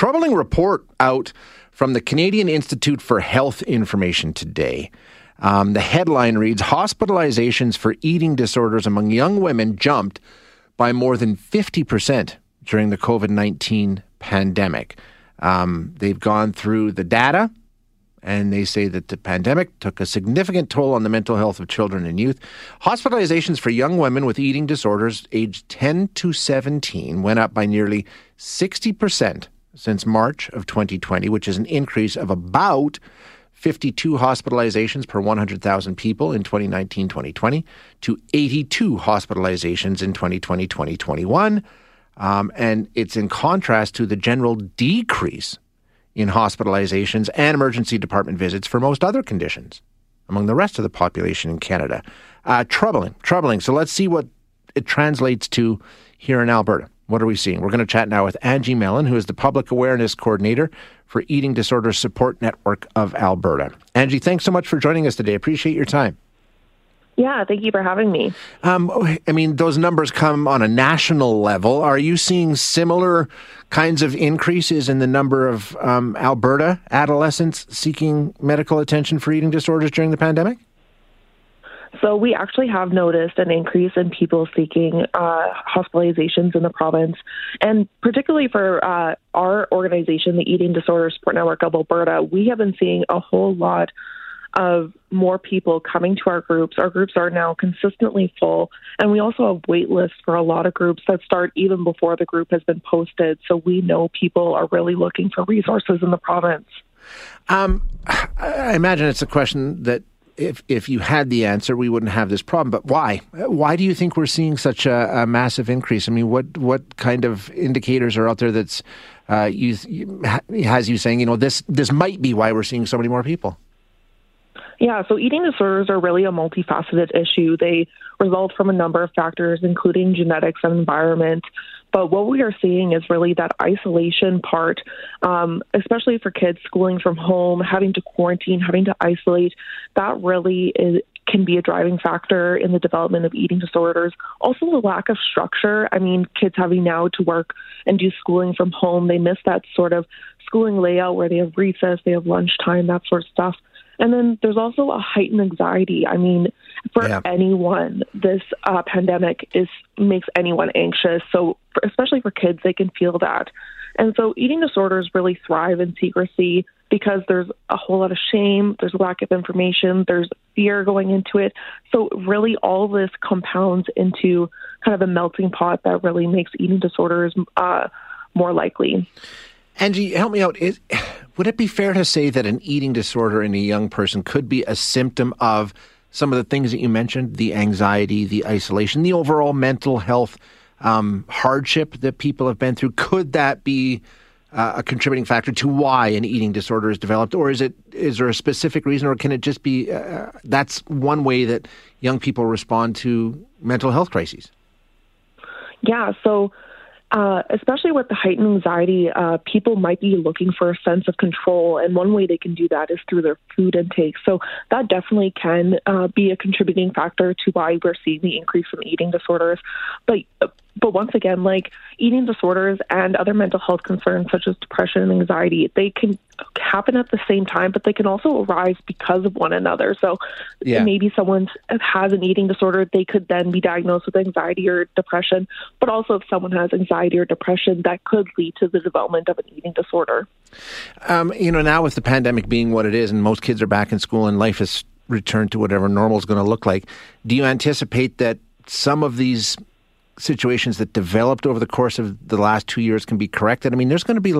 Troubling report out from the Canadian Institute for Health Information today. Um, the headline reads Hospitalizations for eating disorders among young women jumped by more than 50% during the COVID 19 pandemic. Um, they've gone through the data and they say that the pandemic took a significant toll on the mental health of children and youth. Hospitalizations for young women with eating disorders aged 10 to 17 went up by nearly 60% since March of 2020, which is an increase of about 52 hospitalizations per 100,000 people in 2019 2020 to 82 hospitalizations in 2020 2021. Um, and it's in contrast to the general decrease in hospitalizations and emergency department visits for most other conditions among the rest of the population in Canada. Uh, troubling, troubling. So let's see what it translates to here in Alberta. What are we seeing? We're going to chat now with Angie Mellen, who is the Public Awareness Coordinator for Eating Disorders Support Network of Alberta. Angie, thanks so much for joining us today. Appreciate your time. Yeah, thank you for having me. Um, I mean, those numbers come on a national level. Are you seeing similar kinds of increases in the number of um, Alberta adolescents seeking medical attention for eating disorders during the pandemic? So we actually have noticed an increase in people seeking uh, hospitalizations in the province, and particularly for uh, our organization, the Eating Disorder Support Network of Alberta, we have been seeing a whole lot of more people coming to our groups. Our groups are now consistently full, and we also have wait lists for a lot of groups that start even before the group has been posted. So we know people are really looking for resources in the province. Um, I imagine it's a question that if if you had the answer, we wouldn't have this problem. But why? Why do you think we're seeing such a, a massive increase? I mean, what what kind of indicators are out there that's uh, you, has you saying, you know, this this might be why we're seeing so many more people? Yeah, so eating disorders are really a multifaceted issue. They result from a number of factors, including genetics and environment. But what we are seeing is really that isolation part, um, especially for kids schooling from home, having to quarantine, having to isolate. That really is, can be a driving factor in the development of eating disorders. Also, the lack of structure. I mean, kids having now to work and do schooling from home, they miss that sort of schooling layout where they have recess, they have lunchtime, that sort of stuff. And then there's also a heightened anxiety. I mean, for yeah. anyone, this uh, pandemic is makes anyone anxious. So, especially for kids, they can feel that. And so, eating disorders really thrive in secrecy because there's a whole lot of shame, there's a lack of information, there's fear going into it. So, really, all this compounds into kind of a melting pot that really makes eating disorders uh, more likely. Angie, help me out. Is, would it be fair to say that an eating disorder in a young person could be a symptom of some of the things that you mentioned the anxiety, the isolation, the overall mental health um, hardship that people have been through? Could that be uh, a contributing factor to why an eating disorder is developed, or is it is there a specific reason, or can it just be uh, that's one way that young people respond to mental health crises? Yeah, so uh, especially with the heightened anxiety, uh, people might be looking for a sense of control, and one way they can do that is through their food intake. So that definitely can uh, be a contributing factor to why we're seeing the increase in eating disorders. But but once again, like eating disorders and other mental health concerns such as depression and anxiety, they can happen at the same time, but they can also arise because of one another. So yeah. maybe someone has an eating disorder, they could then be diagnosed with anxiety or depression. But also, if someone has anxiety or depression, that could lead to the development of an eating disorder. Um, you know, now with the pandemic being what it is, and most kids are back in school and life has returned to whatever normal is going to look like, do you anticipate that some of these situations that developed over the course of the last two years can be corrected? I mean, there's going to be.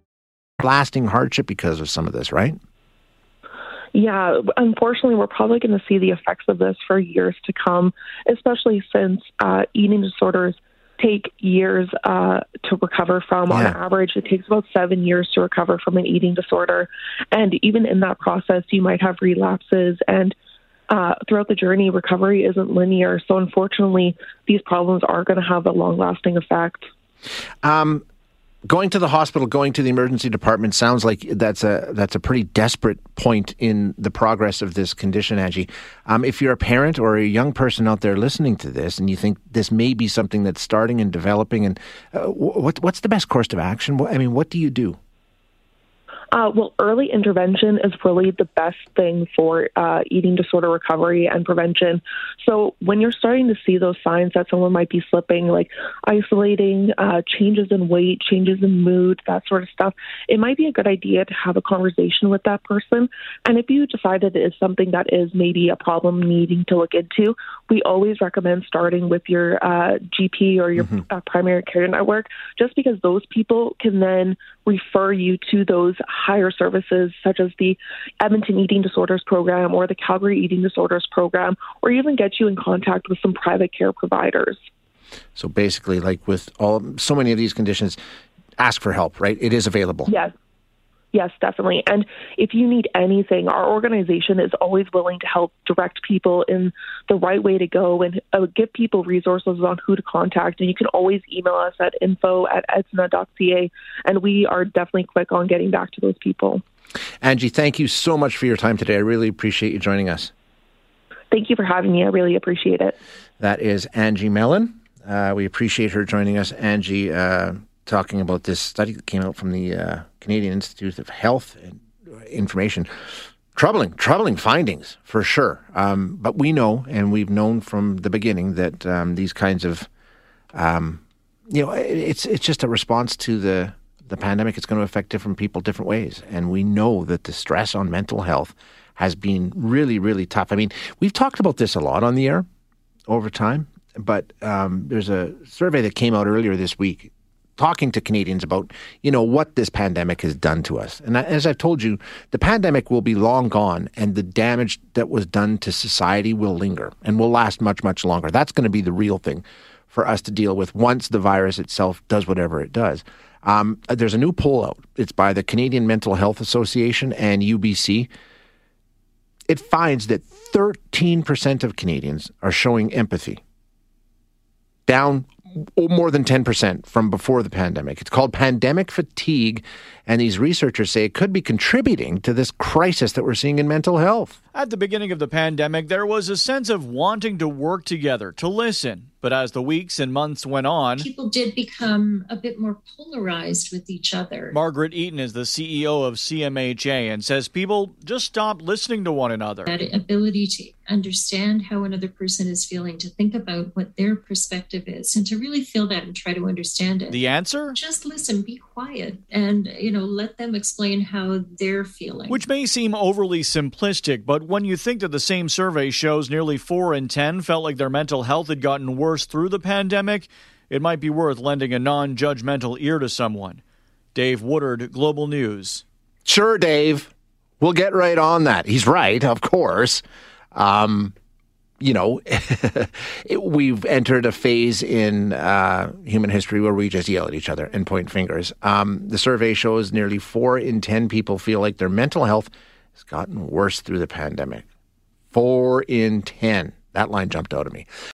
lasting hardship because of some of this, right? Yeah, unfortunately, we're probably going to see the effects of this for years to come, especially since uh, eating disorders take years uh, to recover from. Yeah. On average, it takes about seven years to recover from an eating disorder. And even in that process, you might have relapses. And uh, throughout the journey, recovery isn't linear. So, unfortunately, these problems are going to have a long lasting effect. Um, going to the hospital, going to the emergency department sounds like that's a that's a pretty desperate point in the progress of this condition, Angie. Um, if you're a parent or a young person out there listening to this, and you think this may be something that's starting and developing, and uh, what what's the best course of action? I mean, what do you do? Uh, well, early intervention is really the best thing for uh, eating disorder recovery and prevention. So, when you're starting to see those signs that someone might be slipping, like isolating, uh, changes in weight, changes in mood, that sort of stuff, it might be a good idea to have a conversation with that person. And if you decide that it is something that is maybe a problem needing to look into, we always recommend starting with your uh, GP or your mm-hmm. Uh, primary care network, just because those people can then refer you to those higher services such as the Edmonton Eating Disorders Program or the Calgary Eating Disorders Program, or even get you in contact with some private care providers. So basically, like with all so many of these conditions, ask for help, right? It is available. Yes. Yes, definitely. And if you need anything, our organization is always willing to help direct people in the right way to go and uh, give people resources on who to contact. And you can always email us at info at edsna.ca, and we are definitely quick on getting back to those people. Angie, thank you so much for your time today. I really appreciate you joining us. Thank you for having me. I really appreciate it. That is Angie Mellen. Uh, we appreciate her joining us. Angie, uh, talking about this study that came out from the uh, Canadian Institute of Health and Information. Troubling, troubling findings for sure. Um, but we know, and we've known from the beginning, that um, these kinds of, um, you know, it's it's just a response to the the pandemic. It's going to affect different people different ways, and we know that the stress on mental health has been really, really tough. I mean, we've talked about this a lot on the air over time, but um, there's a survey that came out earlier this week talking to Canadians about, you know, what this pandemic has done to us. And as I've told you, the pandemic will be long gone and the damage that was done to society will linger and will last much, much longer. That's going to be the real thing for us to deal with once the virus itself does whatever it does. Um, there's a new poll out. It's by the Canadian Mental Health Association and UBC. It finds that 13% of Canadians are showing empathy, down more than 10% from before the pandemic. It's called pandemic fatigue, and these researchers say it could be contributing to this crisis that we're seeing in mental health. At the beginning of the pandemic, there was a sense of wanting to work together, to listen. But as the weeks and months went on, people did become a bit more polarized with each other. Margaret Eaton is the CEO of CMHA and says people just stopped listening to one another. That ability to understand how another person is feeling, to think about what their perspective is, and to really feel that and try to understand it. The answer? Just listen, be quiet, and you know, let them explain how they're feeling. Which may seem overly simplistic, but but when you think that the same survey shows nearly 4 in 10 felt like their mental health had gotten worse through the pandemic, it might be worth lending a non judgmental ear to someone. Dave Woodard, Global News. Sure, Dave. We'll get right on that. He's right, of course. Um, you know, it, we've entered a phase in uh, human history where we just yell at each other and point fingers. Um, the survey shows nearly four in 10 people feel like their mental health has gotten worse through the pandemic. Four in 10. That line jumped out at me.